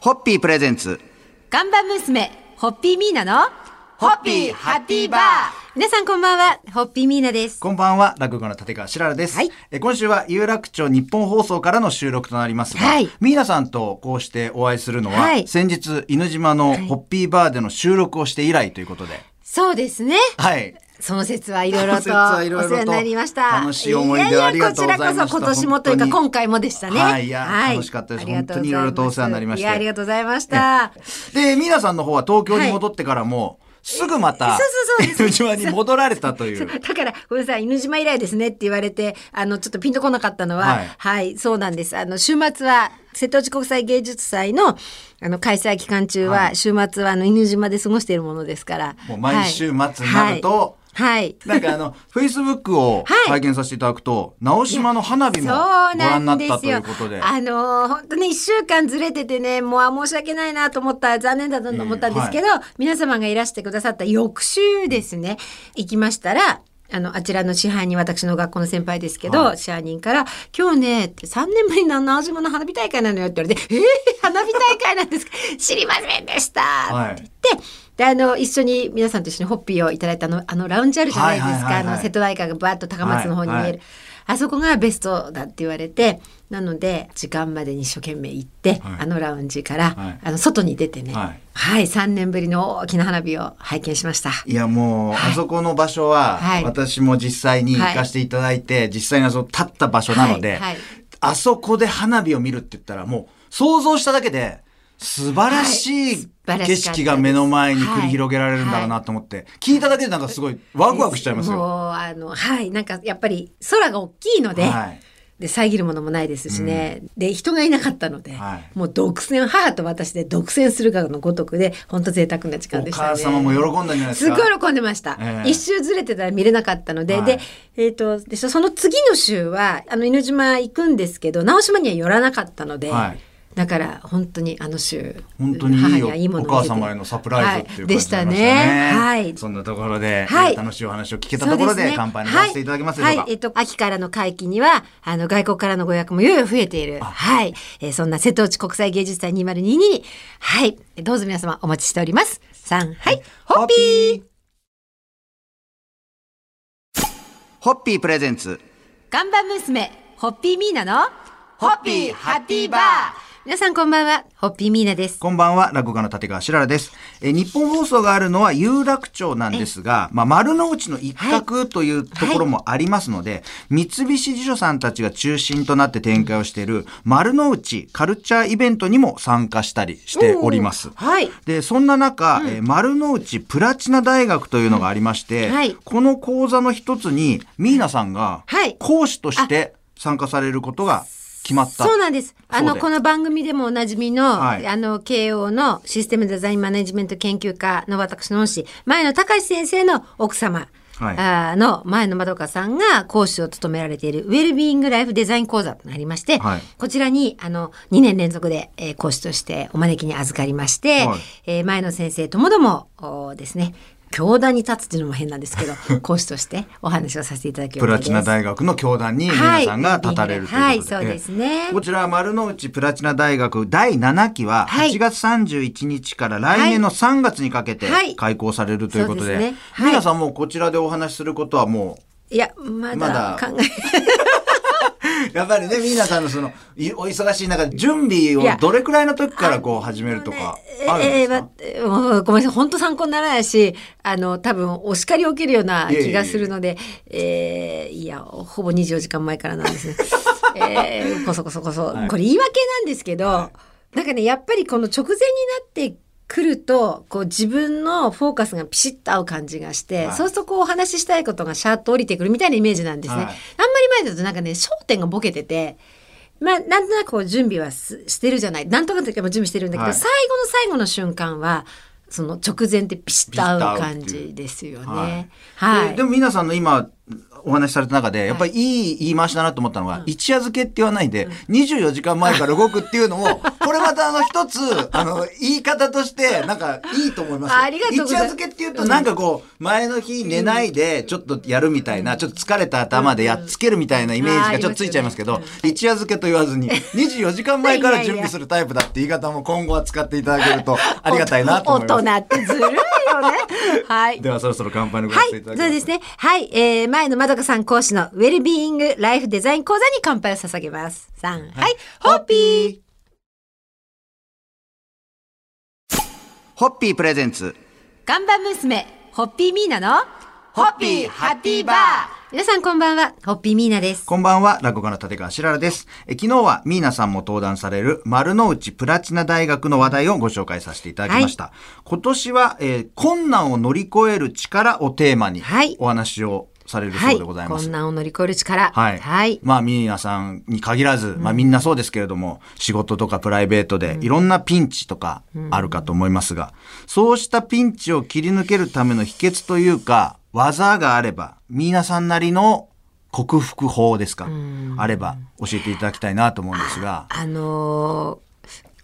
ホッピープレゼンツ。看板娘、ホッピーミーナの、ホッピーハッピーバー皆さんこんばんは、ホッピーミーナです。こんばんは、落語家の立川しららです。はいえ今週は有楽町日本放送からの収録となりますが、はいミーナさんとこうしてお会いするのは、はい先日、犬島のホッピーバーでの収録をして以来ということで、そうですね。はい。その説はいろいろとお世話になりました。楽しい思い出をありがとうございましたややこちらこそ今年もというか今回もでしたね。はいいや楽しかったです本当にいろいろとお世話になりましていや、ありがとうございました。で、ミーナさんの方は東京に戻ってからも、すぐまた、犬島 に戻られたとい う。だから、ごめんなさい、犬島以来ですねって言われて、あの、ちょっとピンとこなかったのは、ははいい、そうなんです。あの、週末は、瀬戸内国際芸術祭の、あの、開催期間中は、はい週末は、あの、犬島で過ごしているものですから。もう毎週末になるとはい。はい。なんかあの、フェイスブックをはい。拝見させていただくと、直島の花火もご覧になったといですよ。うことで。あのー本当に一週間ずれててね、もうあ申し訳ないなと思った、残念だなと思ったんですけど、皆様がいらしてくださった翌週ですね、行きましたら、あの、あちらの支配人、私の学校の先輩ですけど、はい。支配人から、今日ね、3年ぶりの直島の花火大会なのよって言われて、えー、花火大会なんですか？知りませんでした、はいって言って、で、あの、一緒に、皆さんと一緒にホッピーをいただいたあの、あの、ラウンジあるじゃないですか、あの、瀬戸内海がバーッと高松の方に見える。はい。はいあそこがベストだって言われて、なので、時間までに一生懸命行って、はい。あのラウンジから、はい。あの、外に出てね、ははいい、3年ぶりの大きな花火を拝見しました。いやもう、あそこの場所は、はい。私も実際に行かせていただいて、実際にその立った場所なので、あそこで花火を見るって言ったらもう想像しただけで素晴らしい景色が目の前に繰り広げられるんだろうなと思って、聞いただけでなんかすごいワクワクしちゃいますもう、よ。あの、はい、なんかやっぱり空が大きいので、はい。で、遮るものもないですしね、で、人がいなかったので、はい。もう独占、母と私で独占するかのごとくで、本当贅沢な時間おでしたね。母様も喜んだんじゃないですか。すごい喜んでました。ええ。一周ずれてたら見れなかったので、はい。で、えっ、と、でその次の週は、あの、犬島行くんですけど、直島には寄らなかったので、はいだから、本当にあの週、本当にいいお母様へのサプライズっていう感じ。でしたね。はい。そんなところで、楽しいお話を聞けたところで、乾杯にさせていただけますでしょうか。えっと、秋からの会期には、あの、外国からのご予約もいよいよ増えている。はい。えーそんな瀬戸内国際芸術祭2022に、はい。どうぞ皆様お待ちしております。3、はい。ホッピーホッピープレゼンツ。看板娘、ホッピーミーナの、ホッピーハッピーバー皆さんこんばんは、ホッピーミーナです。こんばんは、落語家の立川しららです。えー日本放送があるのは有楽町なんですが、まあ、丸の内の一角というところもありますので、三菱地所さんたちが中心となって展開をしている丸の内カルチャーイベントにも参加したりしております。はい。で、そんな中、えー丸の内プラチナ大学というのがありまして、うんはいこの講座の一つに、ミーナさんがはい講師として参加されることが決まった。そうなんです。あの、この番組でもおなじみの、はい。あの、慶応のシステムデザインマネジメント研究科の私の恩師、前野隆先生の奥様、はい。あーの前野まどかさんが講師を務められているウェルビーイングライフデザイン講座となりまして、はい。こちらにあの2年連続で、えー講師としてお招きに預かりまして、はい。えー前野先生ともどもおですね教壇に立つっていうのも変なんですけど 講師としてお話をさせていただきプラチナ大学の教壇に皆さんが立たれるということで、はい。そうですね。こちら丸の内プラチナ大学第7期ははい。8月31日から来年の3月にかけてはい。開講されるということで、皆さんもうこちらでお話しすることはもいやままだ。だ考えう、やっぱりね、皆さんのその、いお忙しい中、準備をどれくらいの時からこう始めるとか、あるんですか、ええーごめんなさい本当参考にならないしあの多分お叱りを受けるような気がするのでえーいやほぼ24時間前からなんです。ね。えーこそこそこそ、はい。これ言い訳なんですけど、なんかねやっぱりこの直前になってくるとこう自分のフォーカスがピシッと合う感じがして、はいそうするとこうお話ししたいことがシャーッと降りてくるみたいなイメージなんですね。はいあんまり前だとなんかね焦点がボケててまあ、なんとなくこう準備はすしてるじゃない。なんとかの時も準備してるんだけど、はい最後の最後の瞬間は、その直前でピシッと合う感じですよね。はい。ででも皆さんの今お話しされた中で、やっぱりいい言い回しだなと思ったのが、一夜漬けって言わないで、24時間前から動くっていうのも、これまたあの一つ、あの、言い方として、なんかいいと思います。よ。ありがとうございます。一夜漬けっていうと、なんかこう、前の日寝ないで、ちょっとやるみたいな、ちょっと疲れた頭でやっつけるみたいなイメージがちょっとついちゃいますけど、一夜漬けと言わずに、24時間前から準備するタイプだって言い方も今後は使っていただけるとありがたいなと思います。大人ってずるいよね。はい。ではそろそろ乾杯のごはい、ただきます。そうですね。はい、えー、前のまどかさん講師のウェルビーイングライフデザイン講座に乾杯を捧げます。さん、はい、ホッピー。ホッピープレゼンツ。看板娘、ホッピーミーナの、ホッピーハッピーバー皆さんこんばんは、ホッピーミーナです。こんばんは、落語家の立川しららです。え昨日はミーナさんも登壇される丸の内プラチナ大学の話題をご紹介させていただきました。今年は、えー困難を乗り越える力をテーマにはいお話をされるはい、そうでございます。困難を乗り越える力。はい。はい。まあ、ミーナさんに限らず、まあみんなそうですけれども、仕事とかプライベートでいろんなピンチとかあるかと思いますが、そうしたピンチを切り抜けるための秘訣というか、技があれば、ミーナさんなりの克服法ですか、あれば教えていただきたいなと思うんですが、あのー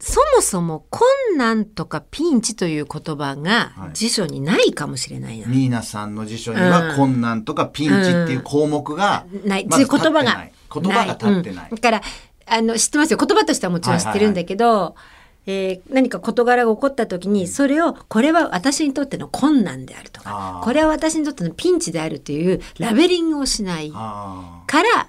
そもそも困難とかピンチという言葉がはい。辞書にないかもしれないな。ミーナさんの辞書には困難とかピンチっていう項目が、ない、言葉が。言葉が立ってない。うん。だから、あの、知ってますよ。言葉としてはもちろん知ってるんだけど、えー何か事柄が起こった時に、それを、これは私にとっての困難であるとかこれは私にとってのピンチであるというラベリングをしないあから、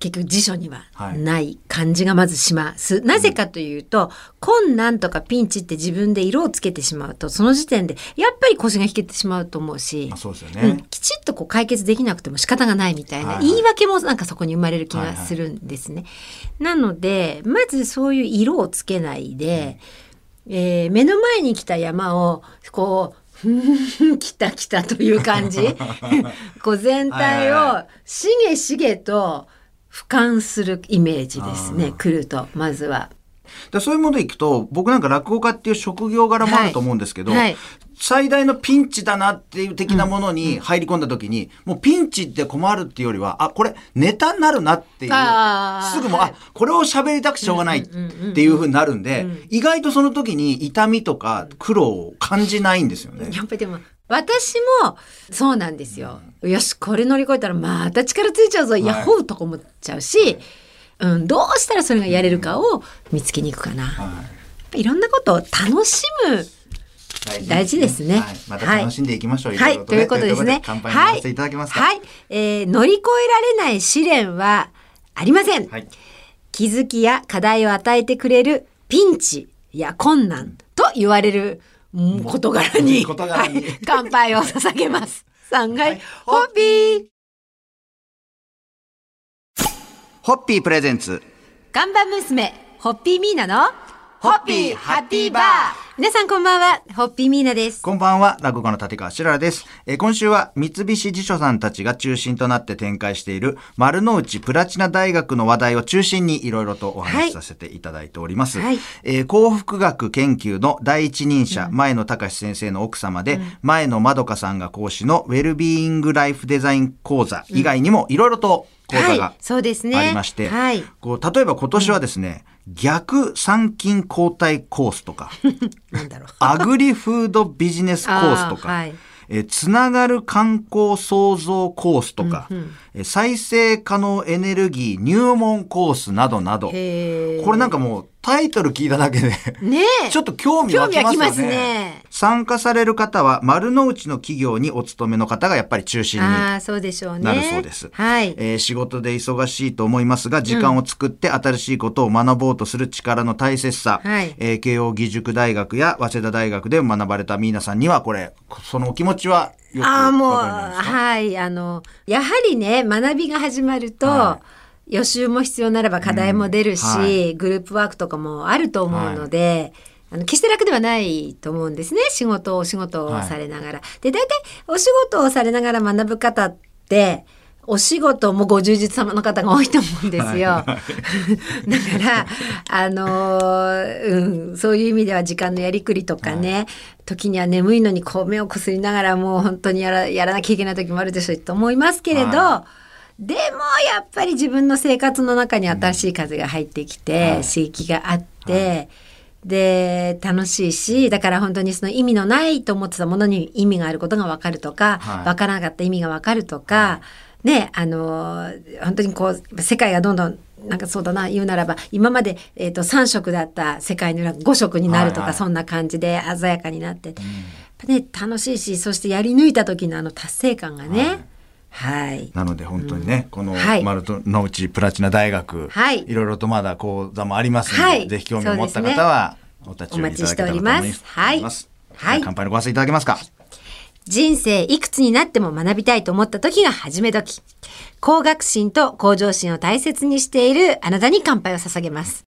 結局辞書にははい。ない感じがまずします。なぜかというと、困難とかピンチって自分で色をつけてしまうと、その時点でやっぱり腰が引けてしまうと思うしそうですようんね。きちっとこう解決できなくても仕方がないみたいな、はい。はい言い訳もなんかそこに生まれる気がするんですね。なのでまずそういう色をつけないで、えー目の前に来た山をこう来た来たという感じ。こう全体はいはいをしげしげと俯瞰するイメージですね来るとまずは。でそういうものでいくと、僕なんか落語家っていう職業柄もあると思うんですけど、はい。はい最大のピンチだなっていう的なものに入り込んだ時に、もうピンチって困るっていうよりは、あ、これネタになるなっていう、すぐもう、はい。あ、これを喋りたくてしょうがないっていうふうになるんで、意外とその時に痛みとか苦労を感じないんですよね。やっぱりでも私もそうなんですよ。よしこれ乗り越えたらまた力ついちゃうぞ、いヤッホーとか思っちゃうし、うん、どうしたらそれがやれるかを見つけに行くかな。はいぱいろんなことを楽しむ。大事ですねはい、また楽しんでいきましょう。はい、ということですね。乾杯にさせていただけますか？はい、はいえー乗り越えられない試練はありません。はい気づきや課題を与えてくれるピンチや困難と言われるうん事柄に、事柄に。はい、乾杯を捧げます。3階、はいホッピー。ホッピープレゼンツ。看板娘、ホッピーミーナの、ホッピーハッピーバー。皆さんこんばんは、ホッピーミーナです。こんばんは、落語家の立川しららです。えー今週は三菱地所さんたちが中心となって展開している丸の内プラチナ大学の話題を中心にいろいろとお話しさせていただいております。はい。えー幸福学研究の第一人者、前野隆先生の奥様で、前野まどかさんが講師のウェルビーイングライフデザイン講座以外にもいろいろと講座がはい、そうですね。ありまして、はい。こう例えば今年はですね、逆参勤交代コースとか、なんだろう。アグリフードビジネスコースとか、はいえーつながる観光創造コースとか、えー再生可能エネルギー入門コースなどなど、これなんかもうタイトル聞いただけで、ねえ。ちょっと興味湧きますよね。ますね参加される方は丸の内の企業にお勤めの方がやっぱり中心にああ、そうでしょうね。なるそうです。はい。えー仕事で忙しいと思いますが、時間を作って新しいことを学ぼうとする力の大切さ、はいえー慶応義塾大学や早稲田大学で学ばれたミーナさんには、これ、そのお気持ちはああ、もう、はい。あの、やはりね、学びが始まると、は予習も必要ならば課題も出るし、うんはいグループワークとかもあると思うので、あの決して楽ではないと思うんですね。仕事をお仕事をされながら。で、大体お仕事をされながら学ぶ方って、お仕事もご充実様の方が多いと思うんですよ。だから、あのーうん、そういう意味では時間のやりくりとかね、時には眠いのにこう目をこすりながらもう本当にやらやらなきゃいけない時もあるでしょうと思いますけれど、はでもやっぱり自分の生活の中に新しい風が入ってきて、はい。刺激があって、で楽しいしだから本当にその意味のないと思ってたものに意味があることが分かるとか、はい。分からなかった意味が分かるとか、ねあの本当にこう世界がどんどんなんかそうだな言うならば今まで、えー、と3色だった世界の裏が5色になるとか、はいはい。そんな感じで鮮やかになって、やっぱね楽しいしそしてやり抜いた時のあの達成感がね。はい、なので本当にね、このはい。丸の内プラチナ大学、はい。いろいろとまだ講座もありますので、はい。ぜひ興味を持った方はお立ち寄りいただけたらと思います。お待ちしております。はい。はい。乾杯のご発声いただけますか。人生いくつになっても学びたいと思った時が始め時。高学心と向上心を大切にしているあなたに乾杯を捧げます。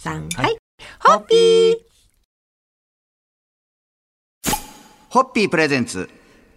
3、ははいい。ホッピーホッピープレゼンツ。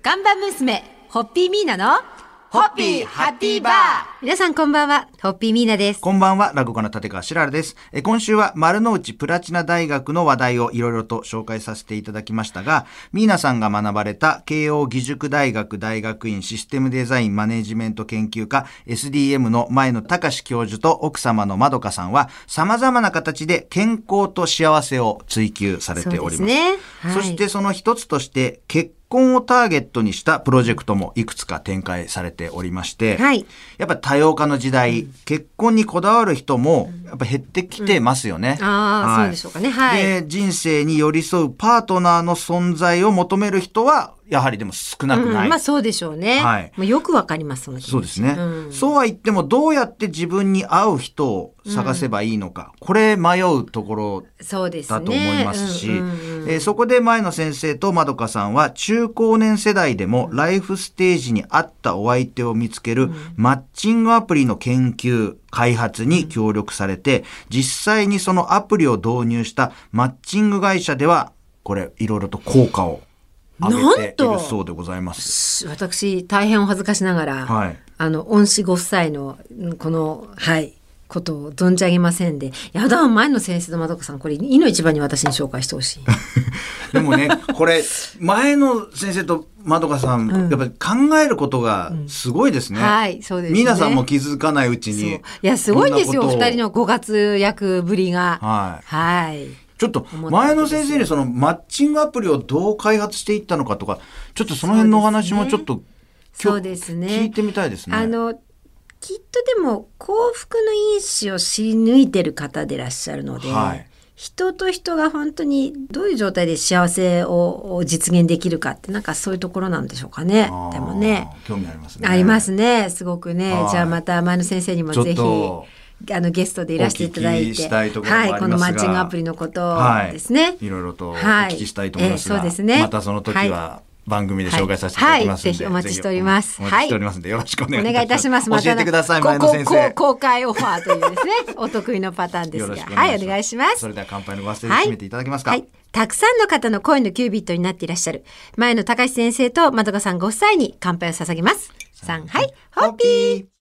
看板娘、ホッピーミーナのホッピーハッピーバー皆さんこんばんは、ホッピーミーナです。こんばんは、落語家の立川しららです。え今週は丸の内プラチナ大学の話題をいろいろと紹介させていただきましたが、ミーナさんが学ばれた慶応義塾大学大学院システムデザインマネジメント研究科 SDM の前野隆教授と奥様のまどかさんは様々な形で健康と幸せを追求されております。そうですねはいそしてその一つとして結婚をターゲットにしたプロジェクトもいくつか展開されておりまして、はい。やっぱ多様化の時代、結婚にこだわる人もやっぱ減ってきてますよね。ああ、はいそうでしょうかね。はい。で、人生に寄り添うパートナーの存在を求める人は、やはりでも少なくない。うんまあそうでしょうね。はい。もうよくわかります、そそうですね、うん。そうは言っても、どうやって自分に合う人を探せばいいのか、これ迷うところそうですね。だと思いますし、うんうんうん。えーそこで前野先生とまどかさんは中高年世代でもライフステージに合ったお相手を見つけるマッチングアプリの研究開発に協力されて実際にそのアプリを導入したマッチング会社ではこれいろいろと効果を上げているそうでございます。私大変お恥ずかしながら、はいあの恩師ご夫妻のうんこのはいことを存じ上げませんでやだ前の先生とまどかさんこれいの一番に私に紹介してほしい。でもね、これ、前の先生とまどかさん、やっぱり考えることがすごいですね。はいそうですね。皆さんも気づかないうちに。いやすごいんですよ。二人のご活躍ぶりが。はい。はい。ちょっと前の先生にそのマッチングアプリをどう開発していったのかとか、ちょっとその辺のお話もちょっと、そうですね。聞いてみたいですね。あのきっとでも幸福の因子を知り抜いてる方でいらっしゃるので、はい。人と人が本当にどういう状態で幸せをを実現できるかってなんかそういうところなんでしょうかね。でもね興味ありますね。ありますね。すごくね。はい。じゃあまた前野先生にもぜひとあのゲストでいらしていただいていはいこのマッチングアプリのことはいですね、い。ろいろとおはい聞きしたいと思いますが、ええそうですね。またその時はは番組で紹介させていただきますので、はいはいぜひお待ちしておりますお待ちしておりますので、よろしくお願いお願いいたします。ま教えてください、こ前野先生。公開オファーというですね、お得意のパターンですが、はい、お願いします。それでは乾杯のご発声で締めていただけますか。はい。たくさんの方の恋のキュービットになっていらっしゃる、前野隆先生とまどかさんご夫妻に乾杯を捧げます。3、はい、ホッピー